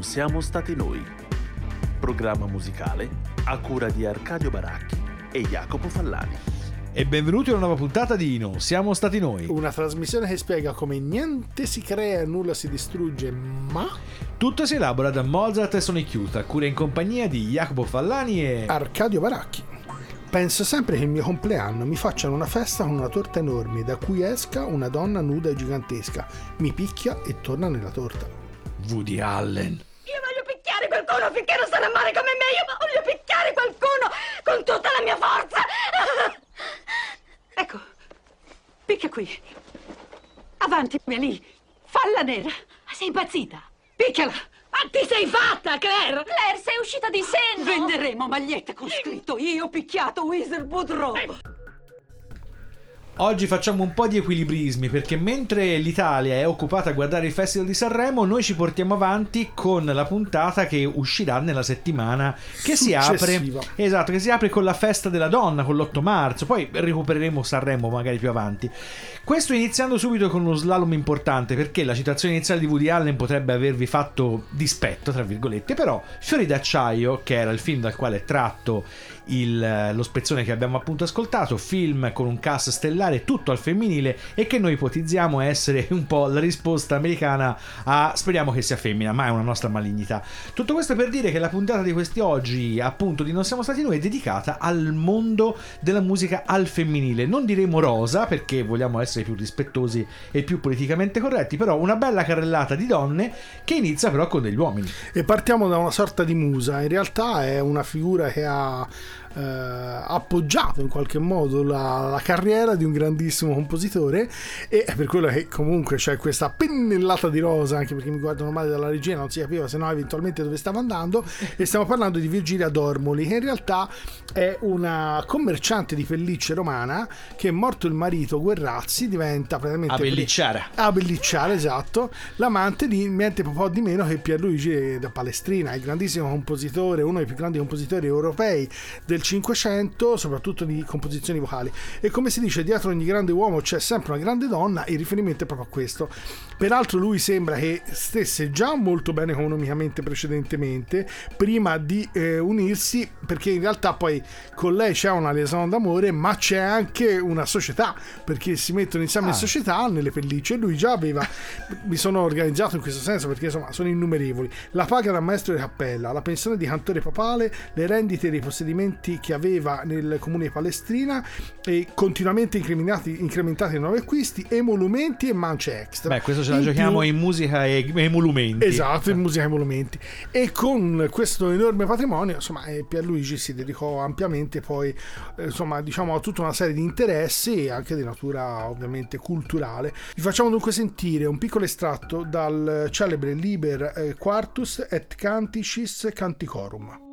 Non siamo stati noi. Programma musicale a cura di Arcadio Baracchi e Jacopo Fallani. E benvenuti a una nuova puntata di Non siamo stati noi. Una trasmissione che spiega come niente si crea e nulla si distrugge, ma Tutto si elabora da Mozart e Sonic Youth, a cura in compagnia di Jacopo Fallani e... Arcadio Baracchi. Penso sempre che il mio compleanno mi facciano una festa con una torta enorme da cui esca una donna nuda e gigantesca, mi picchia e torna nella torta. Woody Allen. Qualcuno finché non sarà male come me. Io voglio picchiare qualcuno con tutta la mia forza. Ecco, picchia qui. Avanti, mia lì. Falla nera. Sei impazzita? Picchiala. Ma ti sei fatta, Claire? Claire, sei uscita di senno. Venderemo magliette con scritto io ho picchiato Wizard Woodrow. Oggi facciamo un po' di equilibrismi perché mentre l'Italia è occupata a guardare il Festival di Sanremo, noi ci portiamo avanti con la puntata che uscirà nella settimana che si apre. Successiva. Esatto, che si apre con la festa della donna, con l'8 marzo. Poi recupereremo Sanremo magari più avanti. Questo iniziando subito con uno slalom importante perché la citazione iniziale di Woody Allen potrebbe avervi fatto dispetto, tra virgolette, però Fiori d'acciaio, che era il film dal quale è tratto il- lo spezzone che abbiamo appunto ascoltato, film con un cast stellare tutto al femminile e che noi ipotizziamo essere un po' la risposta americana a speriamo che sia femmina, ma è una nostra malignità. Tutto questo per dire che la puntata di questi oggi, appunto di Non siamo stati noi, è dedicata al mondo della musica al femminile. Non diremo rosa perché vogliamo essere più rispettosi e più politicamente corretti, però una bella carrellata di donne che inizia però con degli uomini. E partiamo da una sorta di musa, in realtà è una figura che ha eh, appoggiato in qualche modo la, la carriera di un grandissimo compositore e per quello che comunque c'è questa pennellata di rosa, anche perché mi guardano male dalla regia, non si capiva se no eventualmente dove stavo andando, e stiamo parlando di Virgilia Dormoli, che in realtà è una commerciante di pellicce romana che morto il marito Guerrazzi diventa praticamente... A Bellicciare, esatto, l'amante di niente po' di meno che Pierluigi da Palestrina, il grandissimo compositore, uno dei più grandi compositori europei del Cinquecento, soprattutto di composizioni vocali. E come si dice, dietro ogni grande uomo c'è sempre una grande donna, il riferimento è proprio a questo. Peraltro lui sembra che stesse già molto bene economicamente precedentemente, prima di eh, unirsi, perché in realtà poi con lei c'è una liaison d'amore, ma c'è anche una società, perché si mettono insieme in Ah. società nelle pellicce. Lui già aveva, mi sono organizzato in questo senso perché insomma sono innumerevoli. La paga da maestro di cappella, la pensione di cantore papale, le rendite dei possedimenti che aveva nel comune di Palestrina e continuamente incrementati, incrementati di nuovi acquisti, emolumenti e mance extra. Beh, questo ce la giochiamo più- in musica e emolumenti. Esatto, in musica e emolumenti. E con questo enorme patrimonio, insomma, eh, Pierluigi si dedicò ampiamente poi, eh, insomma, diciamo a tutta una serie di interessi anche di natura ovviamente culturale. Vi facciamo dunque sentire un piccolo estratto dal celebre Liber eh, Quartus et Canticis Canticorum.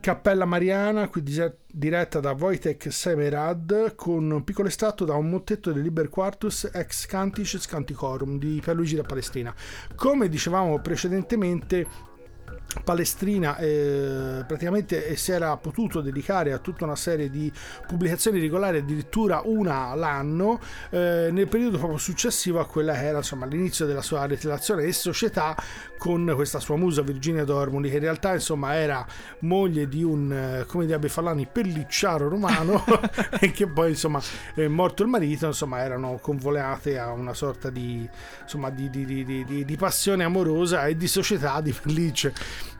Cappella Mariana, qui diretta da Wojtek Semerad, con un piccolo estratto da un mottetto del Liber Quartus ex Canticis Canticorum di Pierluigi da Palestrina. Come dicevamo precedentemente, Palestrina eh, praticamente si era potuto dedicare a tutta una serie di pubblicazioni regolari, addirittura una all'anno, eh, nel periodo proprio successivo a quella che era insomma, l'inizio della sua relazione e società con questa sua musa Virginia Dormoli, che in realtà insomma era moglie di un, eh, come direbbe Fallani, pellicciaro romano, e che poi insomma, eh, morto il marito, insomma, erano convoleate a una sorta di, insomma, di, di, di, di passione amorosa e di società di pellicce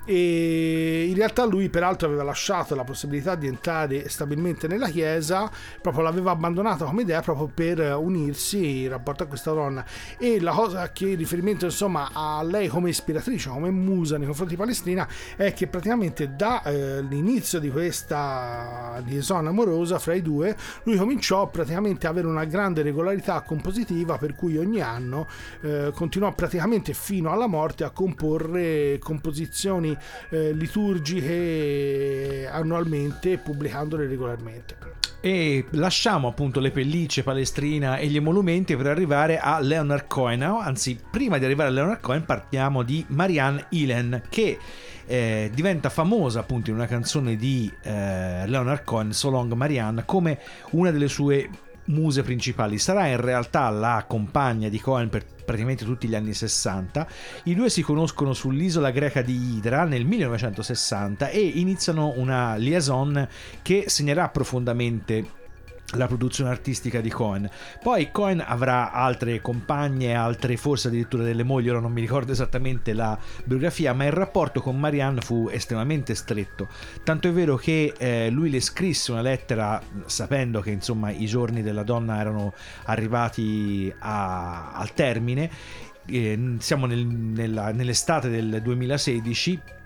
e in realtà lui peraltro aveva lasciato la possibilità di entrare stabilmente nella chiesa proprio l'aveva abbandonata come idea proprio per unirsi in rapporto a questa donna. E la cosa che riferimento insomma a lei come ispiratrice come musa nei confronti di Palestrina è che praticamente dall'inizio eh, di questa liaison amorosa fra i due lui cominciò praticamente a avere una grande regolarità compositiva per cui ogni anno eh, continuò praticamente fino alla morte a comporre composizioni eh, liturgiche annualmente pubblicandole regolarmente e lasciamo appunto le pellicce, Palestrina e gli emolumenti per arrivare a Leonard Cohen. Anzi, prima di arrivare a Leonard Cohen parliamo di Marianne Elen che eh, diventa famosa appunto in una canzone di eh, Leonard Cohen, So Long Marianne, come una delle sue muse principali. Sarà in realtà la compagna di Cohen per praticamente tutti gli anni 60. I due si conoscono sull'isola greca di Hydra nel 1960 e iniziano una liaison che segnerà profondamente la produzione artistica di Cohen. Poi Cohen avrà altre compagne, altre forse addirittura delle mogli, ora non mi ricordo esattamente la biografia, ma il rapporto con Marianne fu estremamente stretto. Tanto è vero che eh, lui le scrisse una lettera sapendo che insomma i giorni della donna erano arrivati a, al termine. Eh, siamo nel, nella, nell'estate del 2016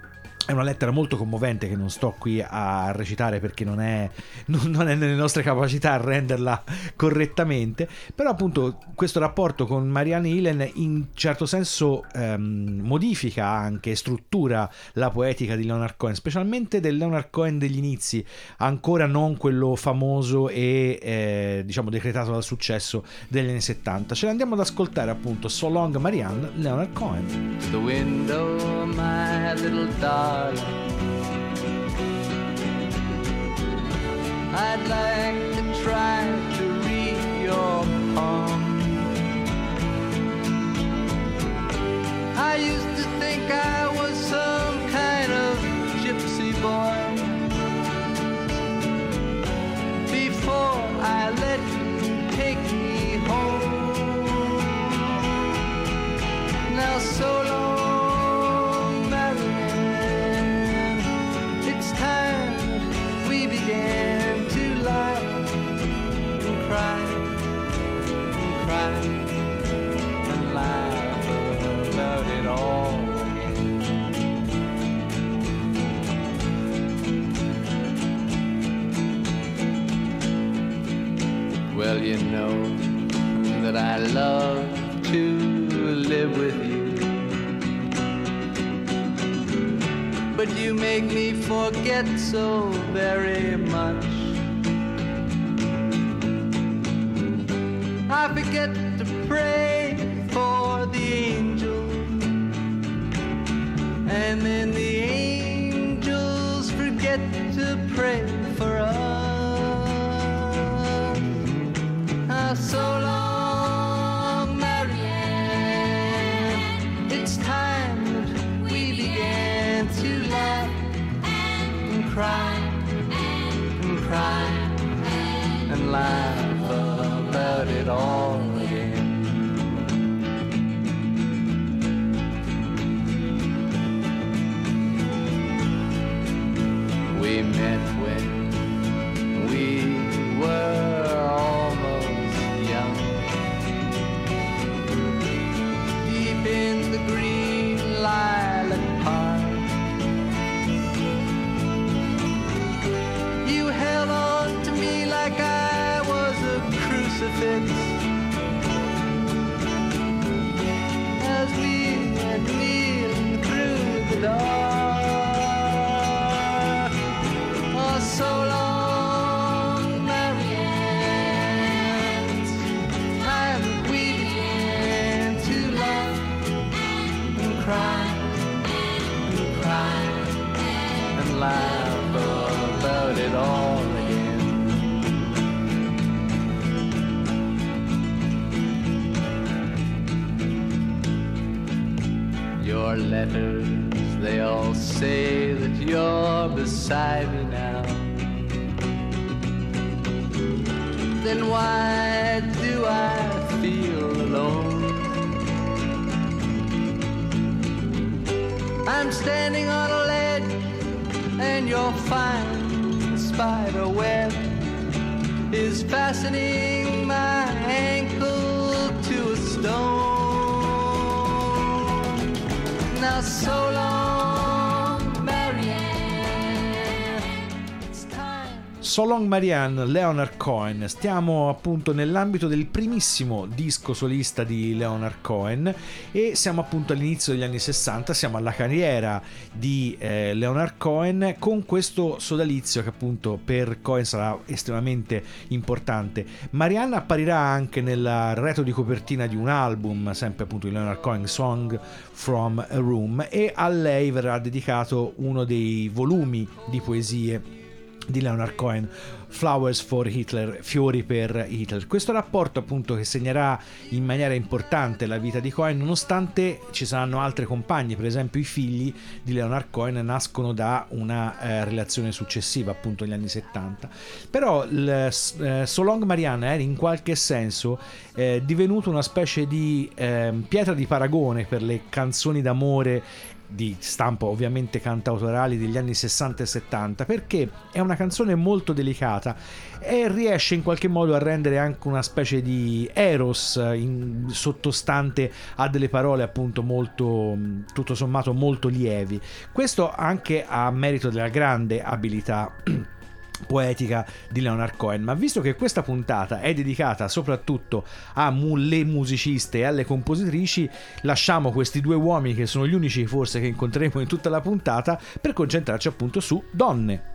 è una lettera molto commovente che non sto qui a recitare perché non è, non è, nelle nostre capacità renderla correttamente, però appunto questo rapporto con Marianne Hillen in certo senso ehm, modifica anche, struttura la poetica di Leonard Cohen, specialmente del Leonard Cohen degli inizi, ancora non quello famoso e eh, diciamo decretato dal successo degli anni 70. Ce l'andiamo ad ascoltare appunto So Long Marianne, Leonard Cohen. The window, my little dog. I'd like to try to read your palm. I used to think I was some kind of gypsy boy. Before I let you take me home. Now so long. Love to live with you. But you make me forget so very much. I forget to pray for the angels, and then the angels forget to pray cry and cry and laugh about it all Marianne, Leonard Cohen. Stiamo appunto nell'ambito del primissimo disco solista di Leonard Cohen e siamo appunto all'inizio degli anni 60, siamo alla carriera di eh, Leonard Cohen con questo sodalizio che appunto per Cohen sarà estremamente importante. Marianne apparirà anche nel retro di copertina di un album, sempre appunto di Leonard Cohen, Song from a Room e a lei verrà dedicato uno dei volumi di poesie di Leonard Cohen, Flowers for Hitler, fiori per Hitler. Questo rapporto appunto che segnerà in maniera importante la vita di Cohen, nonostante ci saranno altre compagne, per esempio i figli di Leonard Cohen nascono da una eh, relazione successiva, appunto negli anni 70. Però il eh, So Long Marianne era in qualche senso eh, divenuto una specie di ehm, pietra di paragone per le canzoni d'amore di stampo ovviamente cantautorali degli anni 60 e 70 perché è una canzone molto delicata e riesce in qualche modo a rendere anche una specie di eros in, sottostante a delle parole appunto molto tutto sommato molto lievi. Questo anche a merito della grande abilità poetica di Leonard Cohen. Ma visto che questa puntata è dedicata soprattutto alle musiciste e alle compositrici lasciamo questi due uomini che sono gli unici forse che incontreremo in tutta la puntata per concentrarci appunto su donne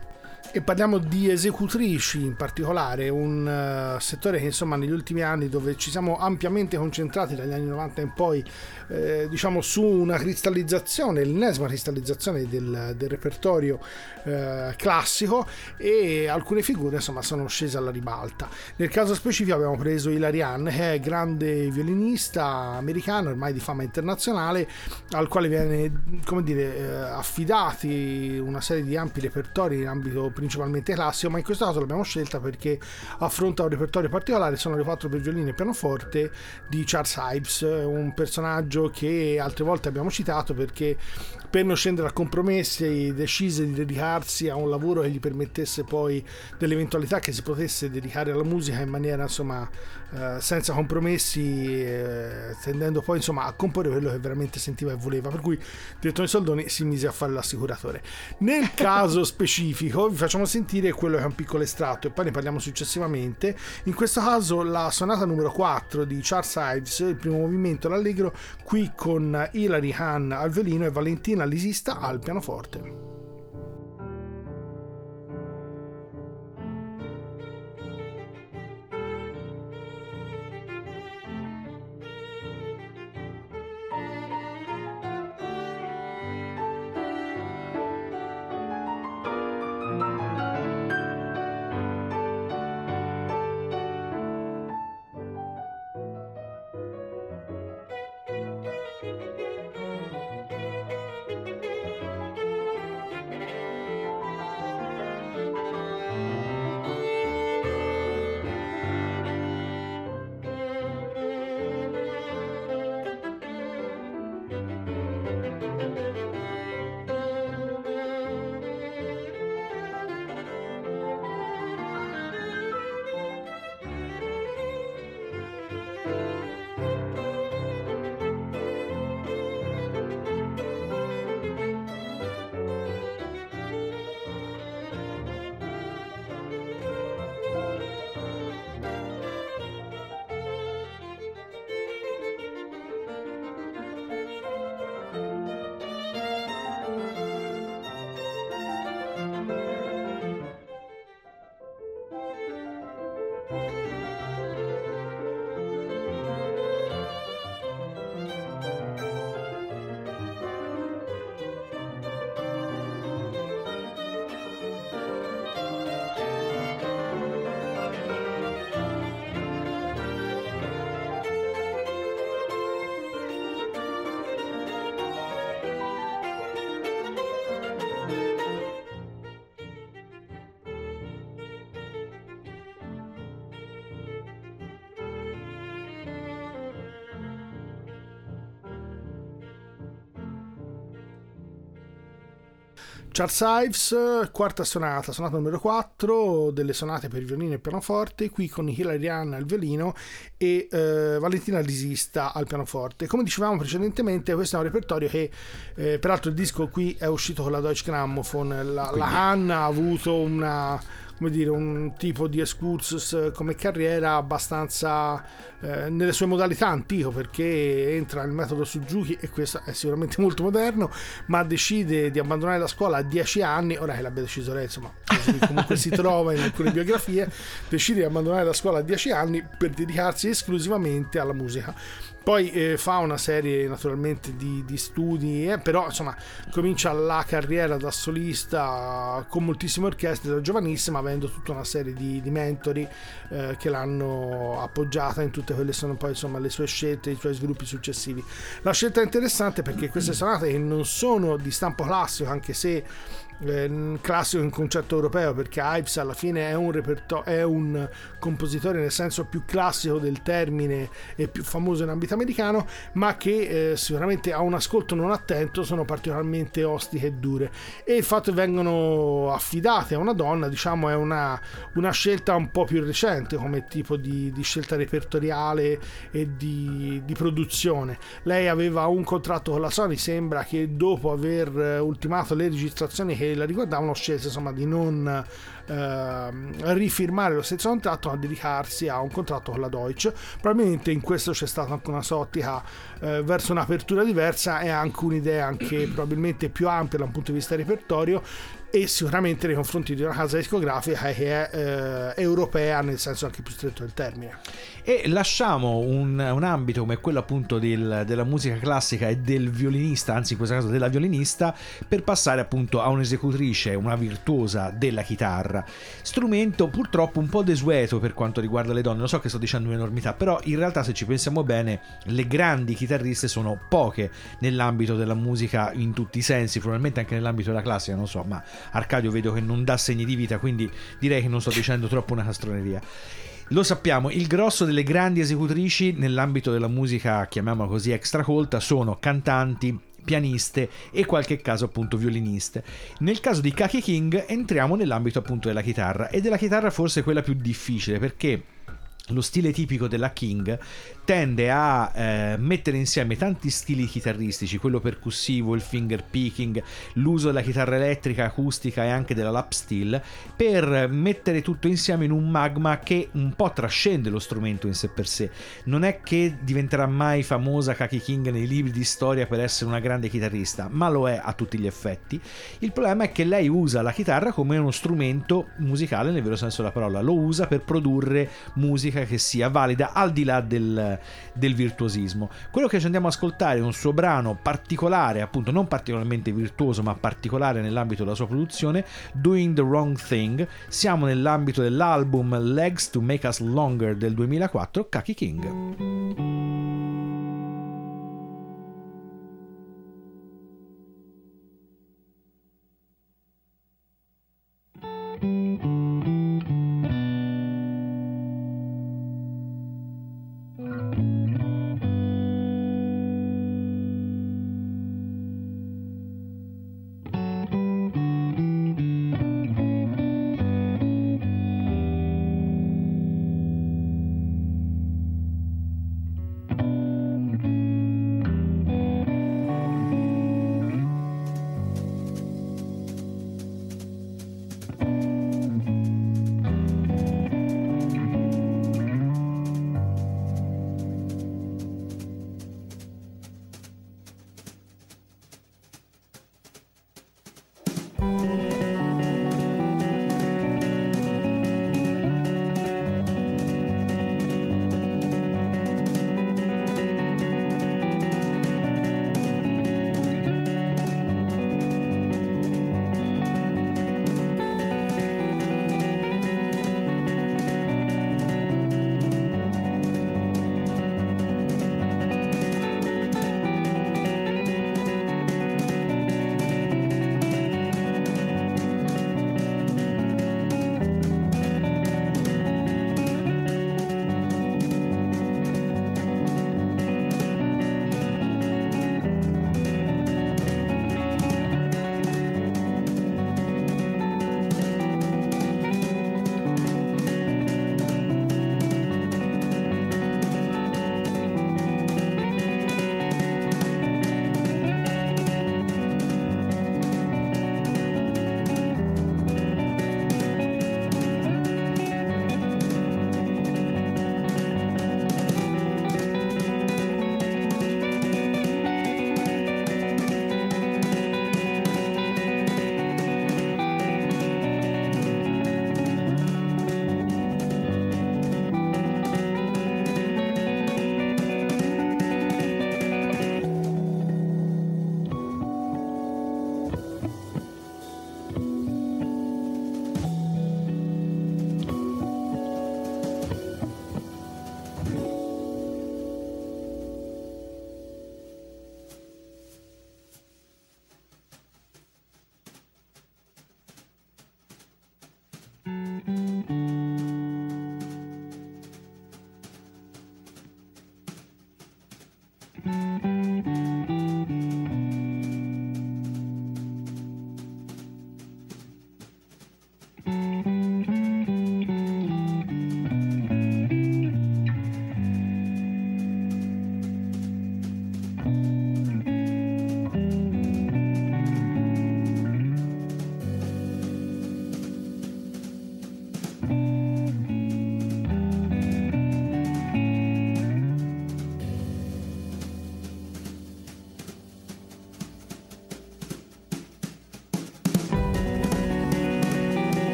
E parliamo di esecutrici in particolare, un eh, settore che insomma negli ultimi anni dove ci siamo ampiamente concentrati dagli anni 90 in poi eh, diciamo su una cristallizzazione, l'ennesima cristallizzazione del, del repertorio eh, classico e alcune figure insomma sono scese alla ribalta. Nel caso specifico abbiamo preso Hilarian che è grande violinista americano ormai di fama internazionale al quale viene come dire eh, affidati una serie di ampi repertori in ambito principalmente classico ma in questo caso l'abbiamo scelta perché affronta un repertorio particolare. Sono le quattro per violino e pianoforte di Charles Ives un personaggio che altre volte abbiamo citato perché per non scendere a compromessi decise di dedicarsi a un lavoro che gli permettesse poi dell'eventualità che si potesse dedicare alla musica in maniera insomma eh, senza compromessi eh, tendendo poi insomma a comporre quello che veramente sentiva e voleva. Per cui Direttore Soldoni si mise a fare l'assicuratore. Nel caso specifico vi facciamo sentire quello che è un piccolo estratto e poi ne parliamo successivamente. In questo caso la sonata numero 4 di Charles Ives il primo movimento l'allegro qui con Hilary Hahn al violino e Valentina Lisista al pianoforte. Charles Ives, quarta sonata, sonata numero 4 delle sonate per violino e pianoforte, qui con Hilary Ann al violino e eh, Valentina Lisista al pianoforte. Come dicevamo precedentemente, questo è un repertorio che, eh, peraltro il disco qui è uscito con la Deutsche Grammophon, la, la Hahn ha avuto una come dire, un tipo di excursus eh, come carriera abbastanza eh, nelle sue modalità antico perché entra nel metodo Suzuki e questo è sicuramente molto moderno ma decide di abbandonare la scuola a 10 anni. Ora che l'abbia deciso lei insomma comunque si trova in alcune biografie decide di abbandonare la scuola a 10 anni per dedicarsi esclusivamente alla musica. Poi eh, fa una serie naturalmente di, di studi, eh, però insomma comincia la carriera da solista con moltissime orchestre da giovanissima, avendo tutta una serie di, di mentori eh, che l'hanno appoggiata in tutte quelle che sono poi insomma le sue scelte, i suoi sviluppi successivi. La scelta è interessante perché queste sonate che non sono di stampo classico, anche se eh, classico in concetto europeo perché Ives alla fine è un, reperto- è un compositore nel senso più classico del termine e più famoso in ambito americano ma che eh, sicuramente a un ascolto non attento sono particolarmente ostiche e dure e il fatto che vengono affidate a una donna diciamo è una, una scelta un po' più recente come tipo di, di scelta repertoriale e di, di, produzione lei aveva un contratto con la Sony sembra che dopo aver eh, ultimato le registrazioni che la riguardavano scelse insomma di non eh, rifirmare lo stesso contratto ma dedicarsi a un contratto con la Deutsche probabilmente in questo c'è stata anche una sottica eh, verso un'apertura diversa e anche un'idea anche probabilmente più ampia da un punto di vista repertorio e sicuramente nei confronti di una casa discografica che è eh, europea nel senso anche più stretto del termine. E lasciamo un, un ambito come quello appunto del, della musica classica e del violinista, anzi in questo caso della violinista, per passare appunto a un'esecutrice, una virtuosa della chitarra. Strumento purtroppo un po' desueto per quanto riguarda le donne, lo so che sto dicendo un'enormità, però in realtà se ci pensiamo bene le grandi chitarriste sono poche nell'ambito della musica in tutti i sensi, probabilmente anche nell'ambito della classica, non so, ma Arcadio vedo che non dà segni di vita, quindi direi che non sto dicendo troppo una castroneria. Lo sappiamo, il grosso delle grandi esecutrici nell'ambito della musica, chiamiamola così, extracolta, sono cantanti, pianiste e qualche caso appunto violiniste. Nel caso di Kaki King entriamo nell'ambito appunto della chitarra e della chitarra forse quella più difficile perché lo stile tipico della King tende a eh, mettere insieme tanti stili chitarristici, quello percussivo, il finger picking, l'uso della chitarra elettrica, acustica e anche della lap steel, per mettere tutto insieme in un magma che un po' trascende lo strumento in sé per sé. Non è che diventerà mai famosa Kaki King nei libri di storia per essere una grande chitarrista, ma lo è a tutti gli effetti. Il problema è che lei usa la chitarra come uno strumento musicale nel vero senso della parola, lo usa per produrre musica che sia valida al di là del, del virtuosismo. Quello che ci andiamo ad ascoltare è un suo brano particolare, appunto non particolarmente virtuoso, ma particolare nell'ambito della sua produzione, Doing the Wrong Thing. Siamo nell'ambito dell'album Legs to Make Us Longer del 2004, Kaki King.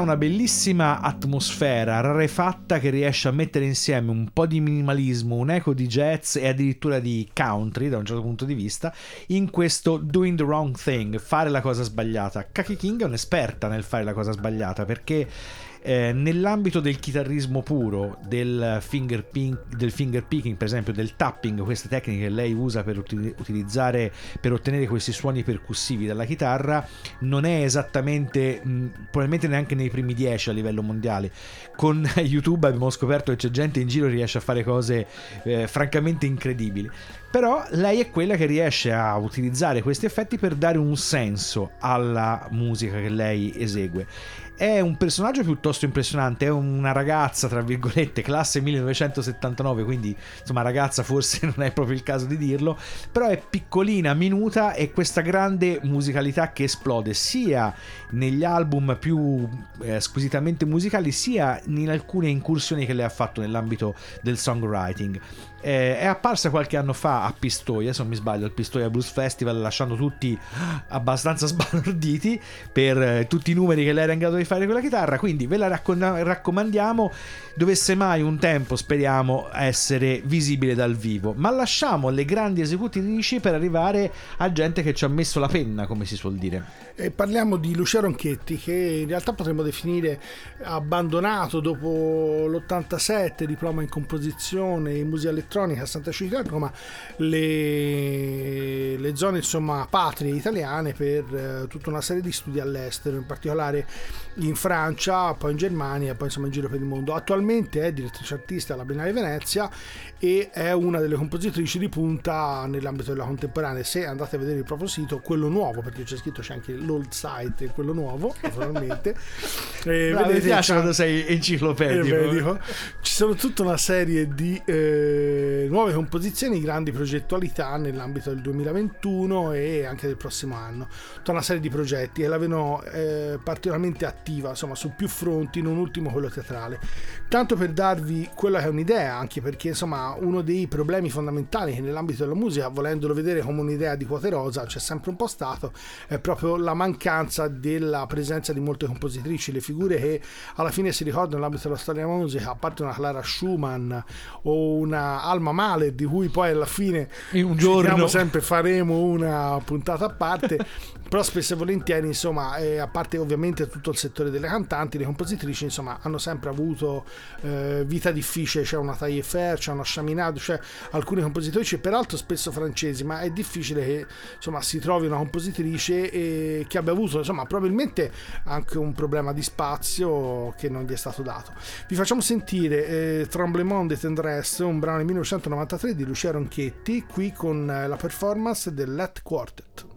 Una bellissima atmosfera rarefatta che riesce a mettere insieme un po' di minimalismo, un eco di jazz e addirittura di country da un certo punto di vista in questo doing the wrong thing, fare la cosa sbagliata. Kaki King è un'esperta nel fare la cosa sbagliata perché eh, nell'ambito del chitarrismo puro, del finger, ping, del finger picking, per esempio, del tapping, queste tecniche che lei usa per uti- utilizzare per ottenere questi suoni percussivi dalla chitarra, non è esattamente, mh, probabilmente neanche nei primi dieci a livello mondiale. Con YouTube abbiamo scoperto che c'è gente in giro che riesce a fare cose eh, francamente incredibili. Però lei è quella che riesce a utilizzare questi effetti per dare un senso alla musica che lei esegue è un personaggio piuttosto impressionante, è una ragazza, tra virgolette, classe 1979, quindi insomma ragazza forse non è proprio il caso di dirlo, però è piccolina, minuta e questa grande musicalità che esplode sia negli album più eh, squisitamente musicali, sia in alcune incursioni che lei ha fatto nell'ambito del songwriting. Eh, è apparsa qualche anno fa a Pistoia, se non mi sbaglio, al Pistoia Blues Festival, lasciando tutti abbastanza sbalorditi per eh, tutti i numeri che lei era in grado di fare con la chitarra. Quindi ve la raccom- raccomandiamo. Dovesse mai un tempo, speriamo, essere visibile dal vivo. Ma lasciamo le grandi esecutrici per arrivare a gente che ci ha messo la penna, come si suol dire. E parliamo di Lucia Ronchetti, che in realtà potremmo definire abbandonato dopo l'87, diploma in composizione e musica elettronica a Santa Città, ma le, le zone insomma patrie italiane per eh, tutta una serie di studi all'estero, in particolare in Francia, poi in Germania, poi insomma in giro per il mondo. Attualmente è direttrice artistica alla Biennale Venezia e è una delle compositrici di punta nell'ambito della contemporanea. Se andate a vedere il proprio sito, quello nuovo, perché c'è scritto c'è anche l'old site e quello nuovo, naturalmente. eh, vedete, mi piace quando sei enciclopedico. Ci sono tutta una serie di eh, nuove composizioni, grandi progettualità nell'ambito del 2021 e anche del prossimo anno. Tutta una serie di progetti e la vedono eh, particolarmente attiva, insomma, su più fronti, non ultimo quello teatrale. Tanto per darvi quella che è un'idea, anche perché insomma uno dei problemi fondamentali che nell'ambito della musica, volendolo vedere come un'idea di quote rosa, c'è sempre un po' stato, è proprio la mancanza della presenza di molte compositrici, le figure che alla fine si ricordano nell'ambito della storia della musica, a parte una Clara Schumann o una Alma Mahler, di cui poi alla fine in un giorno sempre faremo una puntata a parte. però spesso e volentieri insomma eh, a parte ovviamente tutto il settore delle cantanti le compositrici insomma hanno sempre avuto eh, vita difficile. C'è una Taille Fer c'è una Chaminade c'è alcune compositrici peraltro spesso francesi ma è difficile che insomma si trovi una compositrice eh, che abbia avuto insomma probabilmente anche un problema di spazio che non gli è stato dato. Vi facciamo sentire eh, Tremblement de Tendresse un brano del 1993 di Lucia Ronchetti qui con eh, la performance del Let Quartet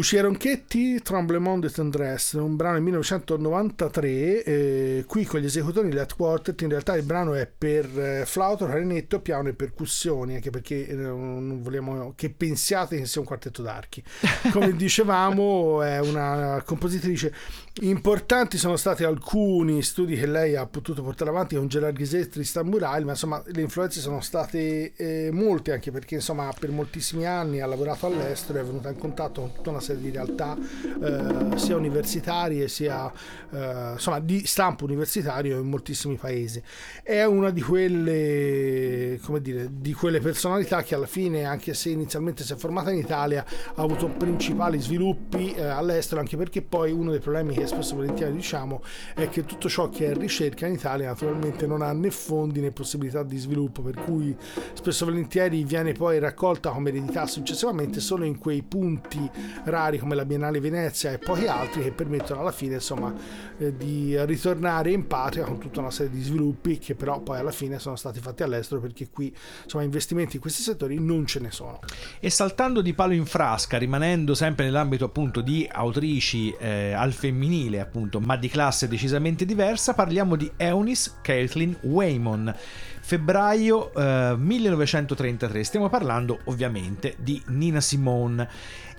Lucia Ronchetti, Tremblement de Tendresse, un brano del 1993, eh, qui con gli esecutori Let Quartet, in realtà il brano è per eh, flauto, clarinetto, piano e percussioni, anche perché eh, non vogliamo che pensiate che sia un quartetto d'archi. Come dicevamo è una compositrice importanti sono stati alcuni studi che lei ha potuto portare avanti con Gerard Ghiset e Tristan Murail, ma insomma le influenze sono state eh, molte anche perché insomma per moltissimi anni ha lavorato all'estero e è venuta in contatto con tutta una serie di realtà eh, sia universitarie sia eh, insomma di stampo universitario in moltissimi paesi. È una di quelle come dire di quelle personalità che alla fine anche se inizialmente si è formata in Italia ha avuto principali sviluppi eh, all'estero anche perché poi uno dei problemi che spesso e volentieri diciamo è che tutto ciò che è ricerca in Italia naturalmente non ha né fondi né possibilità di sviluppo per cui spesso e volentieri viene poi raccolta come eredità successivamente solo in quei punti rari come la Biennale Venezia e pochi altri che permettono alla fine insomma eh, di ritornare in patria con tutta una serie di sviluppi che però poi alla fine sono stati fatti all'estero perché qui insomma investimenti in questi settori non ce ne sono e saltando di palo in frasca rimanendo sempre nell'ambito appunto di autrici eh, al femminile, appunto, ma di classe decisamente diversa, parliamo di Eunice Caitlin Waymon febbraio eh, 1933. Stiamo parlando ovviamente di Nina Simone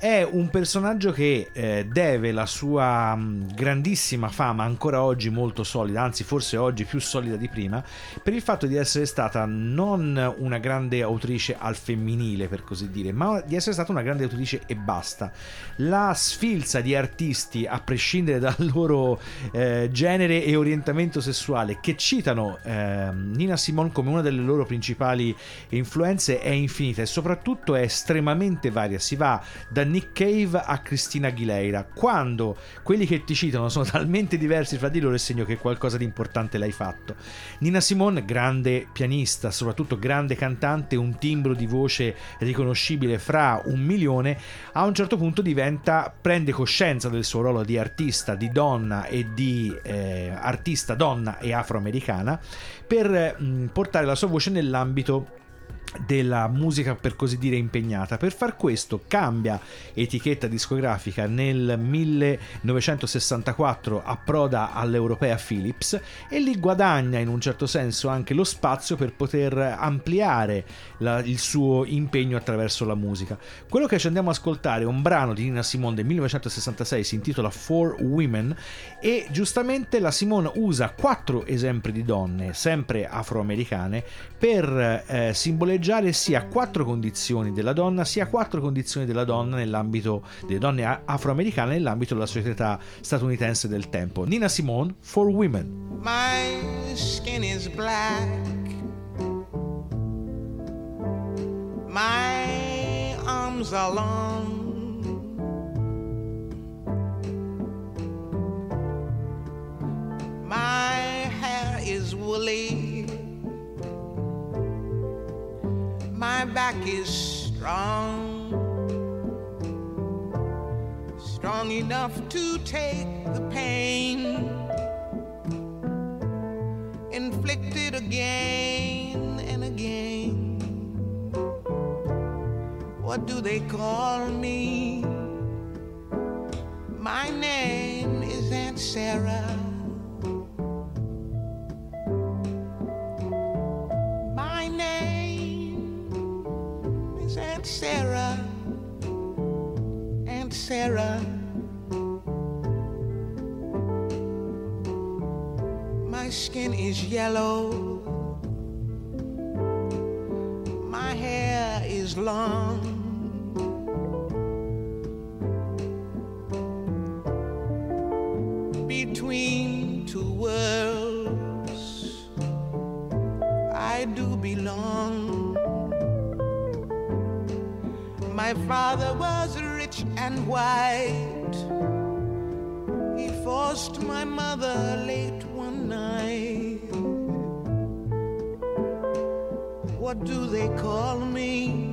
è un personaggio che eh, deve la sua mh, grandissima fama, ancora oggi molto solida, anzi forse oggi più solida di prima, per il fatto di essere stata non una grande autrice al femminile, per così dire, ma di essere stata una grande autrice e basta. La sfilza di artisti, a prescindere dal loro eh, genere e orientamento sessuale, che citano eh, Nina Simone come una delle loro principali influenze, è infinita e soprattutto è estremamente varia. Si va da Nick Cave a Cristina Aguilera. Quando quelli che ti citano sono talmente diversi fra di loro, è segno che qualcosa di importante l'hai fatto. Nina Simone, grande pianista, soprattutto grande cantante, un timbro di voce riconoscibile fra un milione, a un certo punto diventa, prende coscienza del suo ruolo di artista, di donna e di eh, artista donna e afroamericana per mh, mm, portare la sua voce nell'ambito della musica per così dire impegnata. Per far questo cambia etichetta discografica nel 1964 approda all'europea Philips e lì guadagna in un certo senso anche lo spazio per poter ampliare la, il suo impegno attraverso la musica. Quello che ci andiamo ad ascoltare è un brano di Nina Simone del 1966 si intitola For Women e giustamente la Simone usa quattro esempi di donne sempre afroamericane per eh, simboleggiare simboleggiare sia quattro condizioni della donna, sia quattro condizioni della donna nell'ambito delle donne afroamericane nell'ambito della società statunitense del tempo. Nina Simone for Women. My skin is black. My arms are long. My hair is woolly. My back is strong, strong enough to take the pain inflicted again and again. What do they call me? My name is Aunt Sarah. Aunt Sarah, Aunt Sarah. My skin is yellow, my hair is long. Between two worlds, I do belong. My father was rich and white. He forced my mother late one night. What do they call me?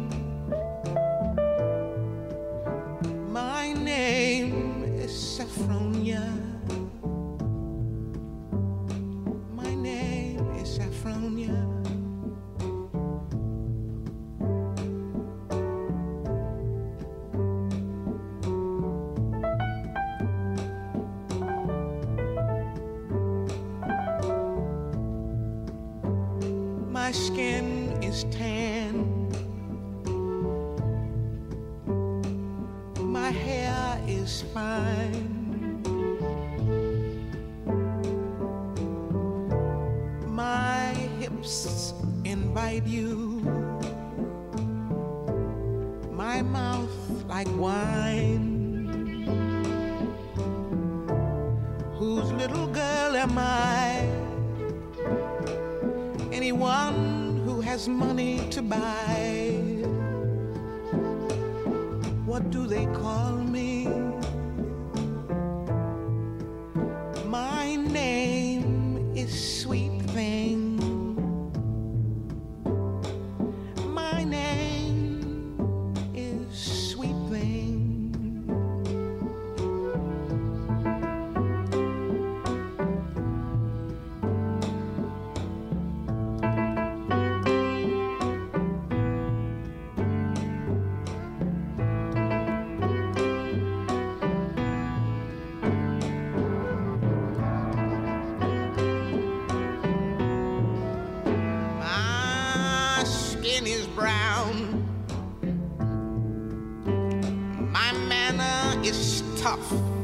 Tough.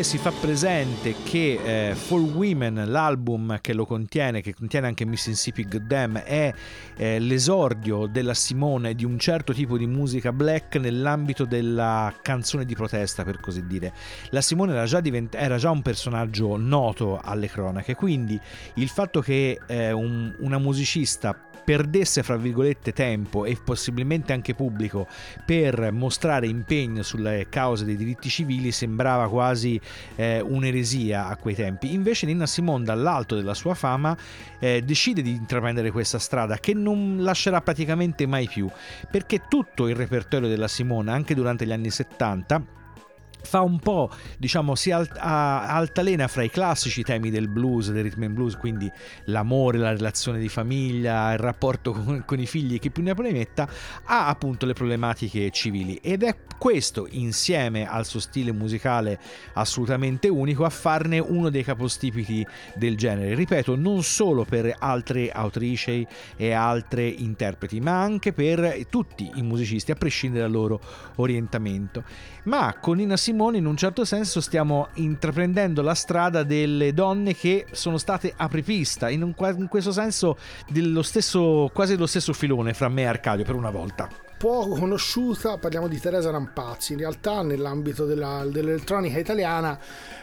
Biografie si fa presente che eh, For Women, l'album che lo contiene, che contiene anche Mississippi Goddam, è eh, l'esordio della Simone di un certo tipo di musica black nell'ambito della canzone di protesta, per così dire. La Simone era già, divent- era già un personaggio noto alle cronache, quindi il fatto che eh, un- una musicista perdesse fra virgolette tempo e possibilmente anche pubblico per mostrare impegno sulle cause dei diritti civili sembrava quasi eh, un'eresia a quei tempi. Invece Nina Simone dall'alto della sua fama eh, decide di intraprendere questa strada che non lascerà praticamente mai più perché tutto il repertorio della Simone anche durante gli anni 70 fa un po', diciamo, si alt- altalena fra i classici temi del blues, del rhythm and blues, quindi l'amore, la relazione di famiglia, il rapporto con, con i figli, che più ne ha a appunto le problematiche civili. Ed è questo, insieme al suo stile musicale assolutamente unico, a farne uno dei capostipiti del genere. Ripeto, non solo per altre autrici e altre interpreti, ma anche per tutti i musicisti, a prescindere dal loro orientamento. Ma con Nina Simone in un certo senso stiamo intraprendendo la strada delle donne che sono state apripista, in, un, in questo senso dello stesso, quasi dello stesso filone fra me e Arcadio per una volta poco conosciuta, parliamo di Teresa Rampazzi. In realtà, nell'ambito della, dell'elettronica italiana,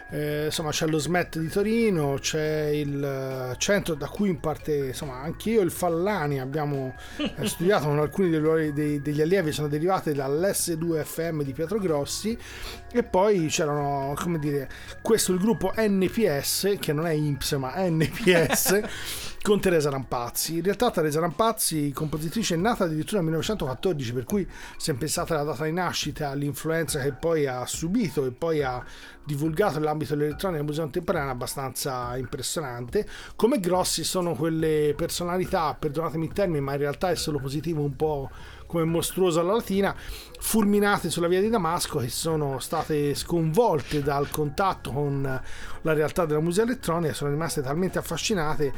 eh, insomma, c'è lo SMET di Torino, c'è il centro da cui in parte, insomma, anch'io e il Fallani abbiamo eh, studiato con alcuni dei, dei, degli allievi sono derivati dall'S2FM di Pietro Grossi e poi c'erano, come dire, questo il gruppo NPS, che non è INPS ma NPS. con Teresa Rampazzi. In realtà Teresa Rampazzi, compositrice, è nata addirittura nel 1914, per cui se pensate alla data di nascita, all'influenza che poi ha subito e poi ha divulgato nell'ambito dell'elettronica e musica contemporanea abbastanza impressionante. Come grossi sono quelle personalità, perdonatemi il termine, ma in realtà è solo positivo un po' come mostruosa alla latina, fulminate sulla via di Damasco che sono state sconvolte dal contatto con la realtà della musica elettronica, sono rimaste talmente affascinate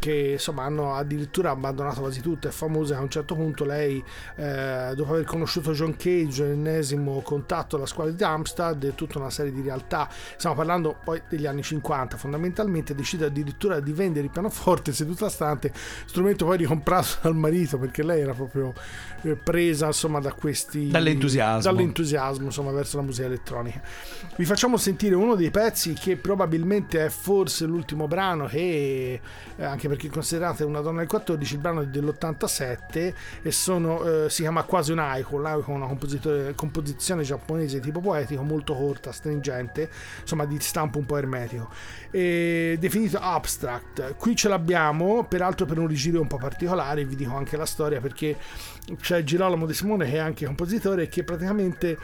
che insomma hanno addirittura abbandonato quasi tutto, è famosa a un certo punto lei eh, dopo aver conosciuto John Cage l'ennesimo contatto alla scuola di Amsterdam e tutta una serie di realtà stiamo parlando poi degli anni 50 fondamentalmente decide addirittura di vendere il pianoforte seduta stante strumento poi ricomprato dal marito perché lei era proprio eh, eh, presa insomma da questi Dall'entusiasmo. dall'entusiasmo insomma verso la musica elettronica vi facciamo sentire uno dei pezzi che probabilmente è forse l'ultimo brano che eh, anche perché considerate una donna del 14 il brano è dell'87 e sono, eh, si chiama quasi un haiku l'haiku è una composizione giapponese tipo poetico molto corta stringente insomma di stampo un po' ermetico. E definito abstract. Qui ce l'abbiamo peraltro per un rigiro un po' particolare vi dico anche la storia perché c'è Girolamo De Simone che è anche compositore che praticamente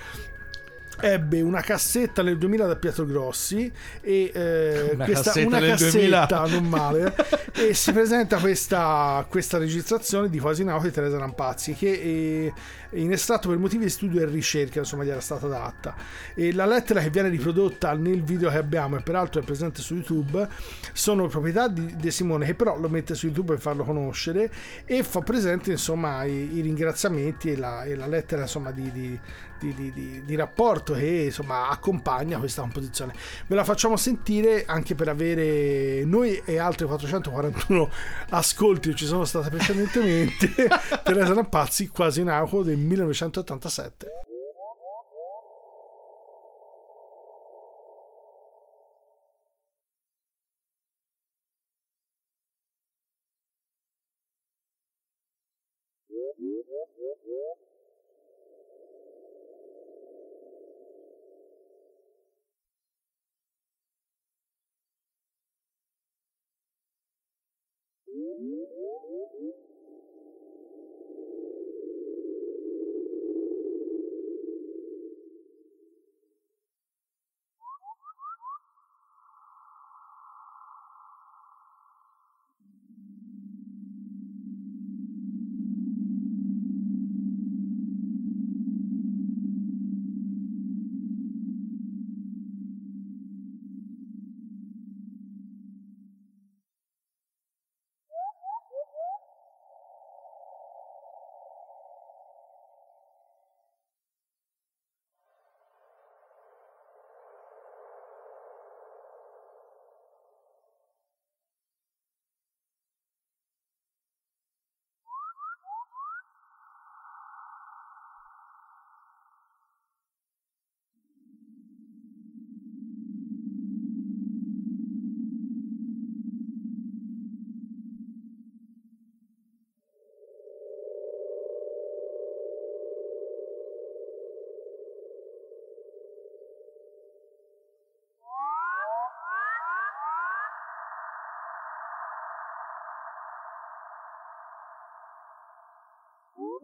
ebbe una cassetta nel 2000 da Pietro Grossi e eh, Una questa, cassetta una nel cassetta 2000. non male e si presenta questa, questa registrazione di Quasi Nao di Teresa Rampazzi che eh, in estratto per motivi di studio e ricerca insomma gli era stata data e la lettera che viene riprodotta nel video che abbiamo e peraltro è presente su YouTube sono proprietà di De Simone che però lo mette su YouTube per farlo conoscere e fa presente insomma i, i ringraziamenti e la, e la lettera insomma di, di- di, di- di- rapporto che insomma accompagna questa composizione. Ve la facciamo sentire anche per avere noi e altri 441 ascolti che ci sono state precedentemente. Teresa Rampazzi, quasi in auco del 1987.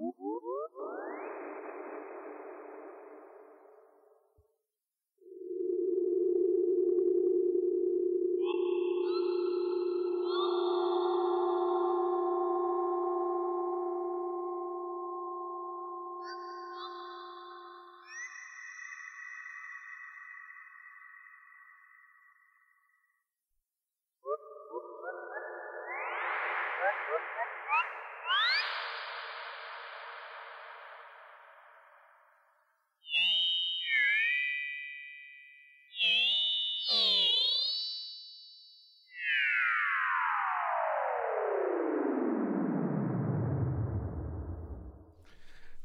Ooh.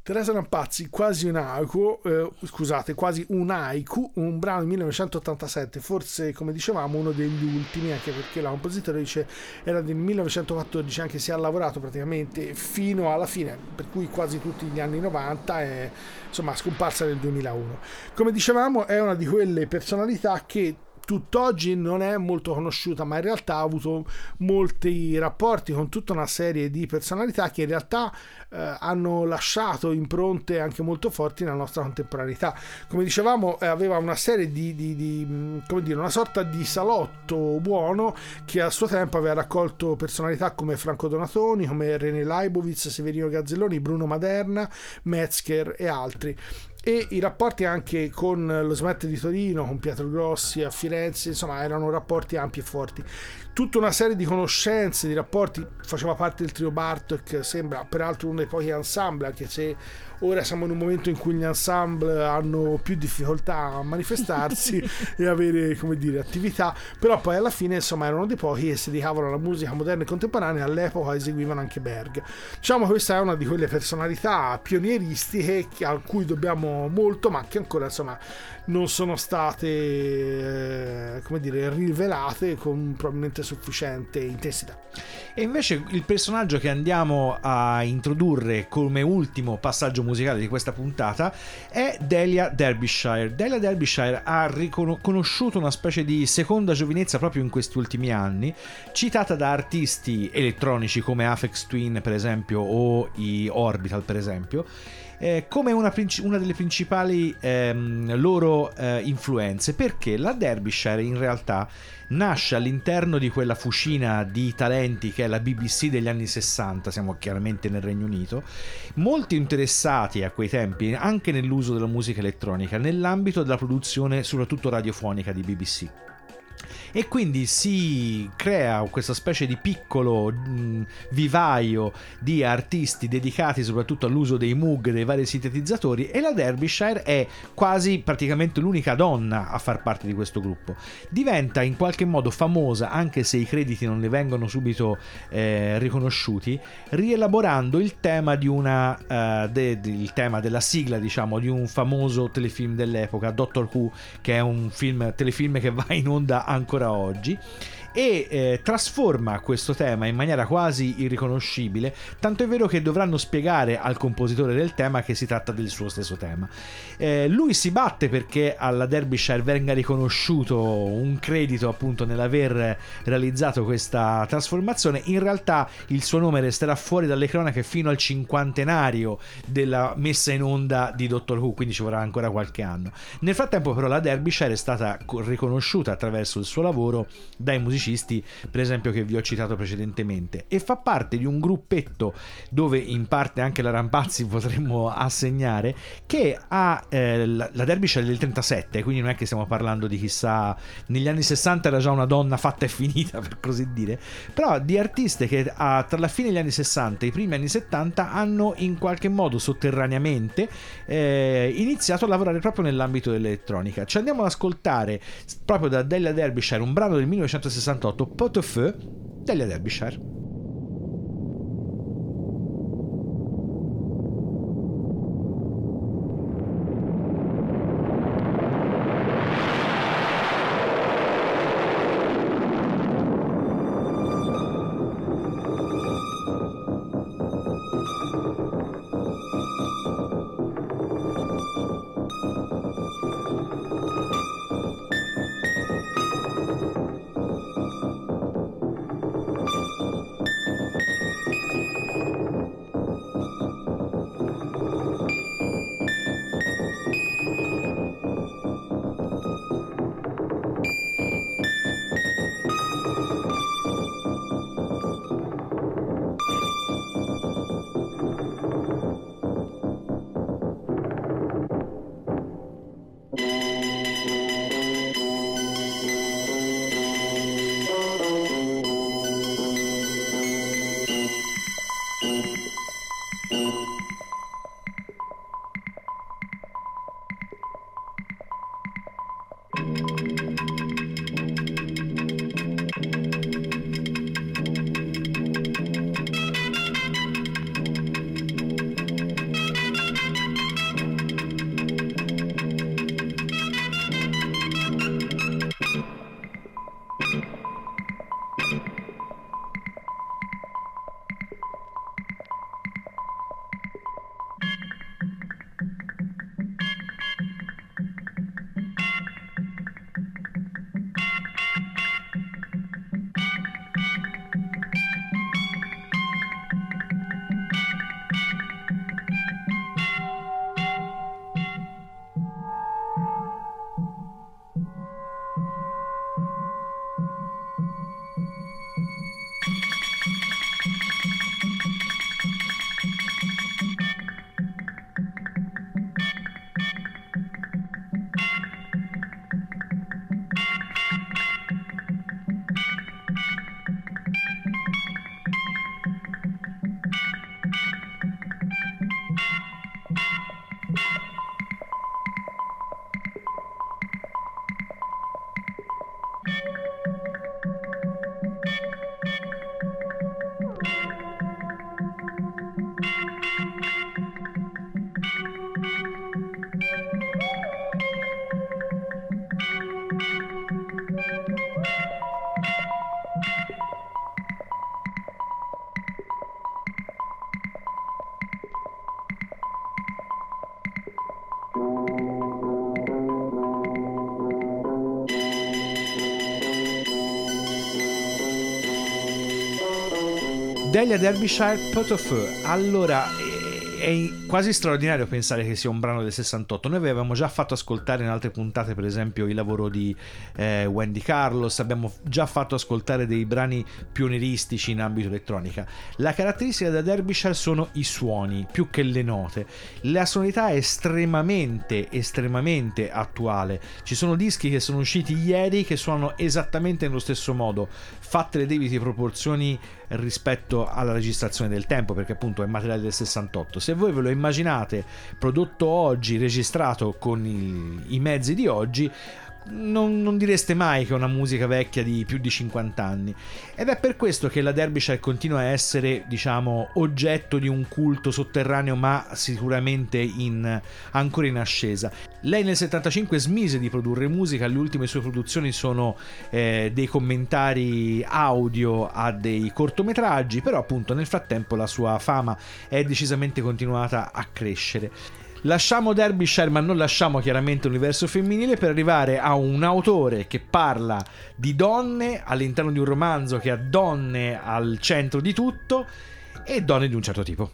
Teresa Rampazzi, quasi un haiku, eh, scusate, quasi un haiku, un brano del 1987, forse come dicevamo uno degli ultimi, anche perché la compositrice era del 1914, anche se ha lavorato praticamente fino alla fine, per cui quasi tutti gli anni 90 è insomma scomparsa nel 2001. Come dicevamo è una di quelle personalità che tutt'oggi non è molto conosciuta, ma in realtà ha avuto molti rapporti con tutta una serie di personalità che in realtà eh, hanno lasciato impronte anche molto forti nella nostra contemporaneità. Come dicevamo, eh, aveva una serie di, di- di, mh, come dire, una sorta di salotto buono che a suo tempo aveva raccolto personalità come Franco Donatoni, come René Leibovitz, Severino Gazzelloni, Bruno Maderna, Metzger e altri e i rapporti anche con lo Smet di Torino, con Pietro Grossi a Firenze, insomma erano rapporti ampi e forti. Tutta una serie di conoscenze, di rapporti, faceva parte del trio Bartok, sembra peraltro uno dei pochi ensemble, anche se ora siamo in un momento in cui gli ensemble hanno più difficoltà a manifestarsi e avere come dire attività. Però poi alla fine insomma erano dei pochi che si dedicavano alla musica moderna e contemporanea all'epoca eseguivano anche Berg. Diciamo questa è una di quelle personalità pionieristiche che- a cui dobbiamo molto ma che ancora insomma non sono state eh, come dire rivelate con probabilmente sufficiente intensità E invece il personaggio che andiamo a introdurre come ultimo passaggio musicale di questa puntata è Delia Derbyshire. Delia Derbyshire ha riconosciuto una specie di seconda giovinezza proprio in questi ultimi anni, citata da artisti elettronici come Afex Twin per esempio o i Orbital per esempio. Eh, come una, una delle principali ehm, loro eh, influenze perché la Derbyshire in realtà nasce all'interno di quella fucina di talenti che è la BBC degli anni 60, siamo chiaramente nel Regno Unito, molto interessati a quei tempi anche nell'uso della musica elettronica nell'ambito della produzione soprattutto radiofonica di BBC. E quindi si crea questa specie di piccolo mh, vivaio di artisti dedicati soprattutto all'uso dei Moog, dei vari sintetizzatori e la Derbyshire è quasi praticamente l'unica donna a far parte di questo gruppo. Diventa in qualche modo famosa anche se i crediti non le vengono subito eh, riconosciuti, rielaborando il tema di una eh, de- de- il tema della sigla, diciamo, di un famoso telefilm dell'epoca, Doctor Who, che è un film telefilm che va in onda ancora oggi e eh, trasforma questo tema in maniera quasi irriconoscibile, tanto è vero che dovranno spiegare al compositore del tema che si tratta del suo stesso tema. Eh, lui si batte perché alla Derbyshire venga riconosciuto un credito appunto nell'aver realizzato questa trasformazione, in realtà il suo nome resterà fuori dalle cronache fino al cinquantenario della messa in onda di Doctor Who, quindi ci vorrà ancora qualche anno. Nel frattempo però la Derbyshire è stata co- riconosciuta attraverso il suo lavoro dai musicisti per esempio che vi ho citato precedentemente. E fa parte di un gruppetto dove in parte anche la Rampazzi potremmo assegnare che ha eh, la Derbyshire del 37 quindi non è che stiamo parlando di chissà negli anni 60 era già una donna fatta e finita per così dire. Però di artiste che ah, tra la fine degli anni 60 e i primi anni 70 hanno in qualche modo sotterraneamente eh, iniziato a lavorare proprio nell'ambito dell'elettronica. Ci andiamo ad ascoltare proprio da Della Derbyshire un brano del 1968 Pot au Feu Della Derbyshire Thank Delia Derbyshire Pot. Allora, è- è quasi straordinario pensare che sia un brano del 68. Noi avevamo già fatto ascoltare in altre puntate, per esempio, il lavoro di eh, Wendy Carlos, abbiamo già fatto ascoltare dei brani pionieristici in ambito elettronica. La caratteristica da Derbyshire sono i suoni, più che le note. La sonorità è estremamente, estremamente attuale. Ci sono dischi che sono usciti ieri che suonano esattamente nello stesso modo, fatte le debite proporzioni rispetto alla registrazione del tempo, perché appunto è materiale del 68. Se voi ve lo immaginate prodotto oggi, registrato con i, i mezzi di oggi, non, non direste mai che è una musica vecchia di più di 50 anni. Ed è per questo che la Derbyshire continua a essere, diciamo, oggetto di un culto sotterraneo, ma sicuramente in, ancora in ascesa. Lei nel 75 smise di produrre musica, le ultime sue produzioni sono eh, dei commentari audio a dei cortometraggi, però appunto nel frattempo la sua fama è decisamente continuata a crescere. Lasciamo Derbyshire, ma non lasciamo chiaramente l'universo femminile per arrivare a un autore che parla di donne all'interno di un romanzo che ha donne al centro di tutto e donne di un certo tipo.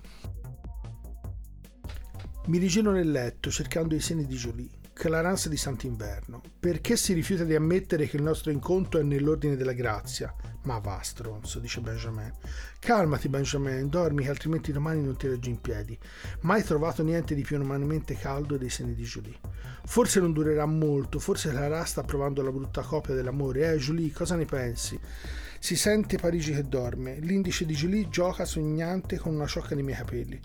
Mi rigiro nel letto cercando i seni di Jolie. Clarence di Sant'Inverno. Perché si rifiuta di ammettere che il nostro incontro è nell'ordine della grazia? Ma va, stronzo, dice Benjamin. Calmati, Benjamin, dormi che altrimenti domani non ti reggi in piedi. Mai trovato niente di più umanamente caldo dei seni di Julie. Forse non durerà molto, forse Clara sta provando la brutta copia dell'amore. Eh, Julie, cosa ne pensi? Si sente Parigi che dorme. L'indice di Julie gioca sognante con una ciocca nei miei capelli.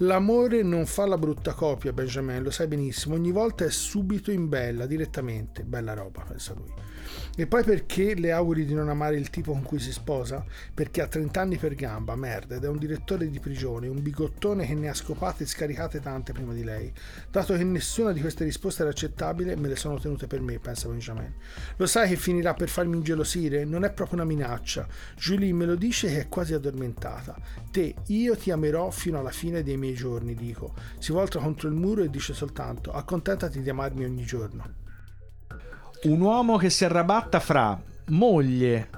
L'amore non fa la brutta copia, Benjamin, lo sai benissimo. Ogni volta è subito in bella, direttamente. Bella roba, pensa lui. E poi perché le auguri di non amare il tipo con cui si sposa? Perché ha 30 anni per gamba, merda, ed è un direttore di prigione, un bigottone che ne ha scopate e scaricate tante prima di lei. Dato che nessuna di queste risposte era accettabile, me le sono tenute per me, pensa Benjamin. Lo sai che finirà per farmi ingelosire? Non è proprio una minaccia. Julie me lo dice che è quasi addormentata. Te, io ti amerò fino alla fine dei miei giorni, dico. Si volta contro il muro e dice soltanto: accontentati di amarmi ogni giorno. Un uomo che si arrabatta fra moglie,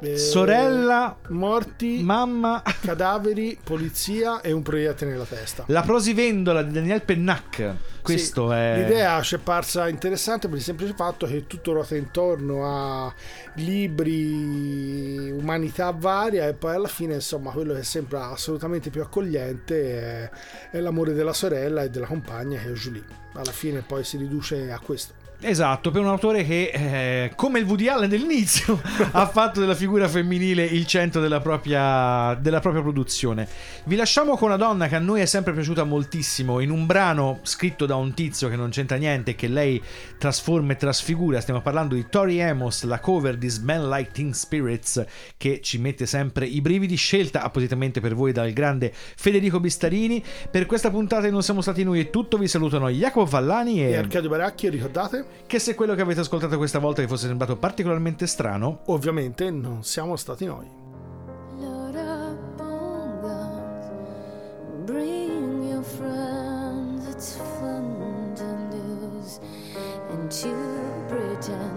Eh, sorella, morti, mamma. cadaveri, polizia e un proiettile nella testa. La prosivendola di Daniel Pennac. Questo Sì, è. L'idea ci è parsa interessante per il semplice fatto che tutto ruota intorno a libri, umanità varia e poi alla fine insomma quello che sembra assolutamente più accogliente è, è l'amore della sorella e della compagna che è Julie. Alla fine poi si riduce a questo. Esatto, per un autore che, eh, come il Woody Allen dell'inizio, ha fatto della figura femminile il centro della propria, della propria produzione. Vi lasciamo con una donna che a noi è sempre piaciuta moltissimo, in un brano scritto da un tizio che non c'entra niente, che lei trasforma e trasfigura. Stiamo parlando di Tori Amos, la cover di Smell Like Teen Spirits, che ci mette sempre i brividi, scelta appositamente per voi dal grande Federico Bistarini. Per questa puntata non siamo stati noi e tutto, vi salutano Jacopo Vallani E e... Arcadio Baracchio, ricordate? Che se quello che avete ascoltato questa volta vi fosse sembrato particolarmente strano, Ovviamente non siamo stati noi. Friends. It's fun to lose and to pretend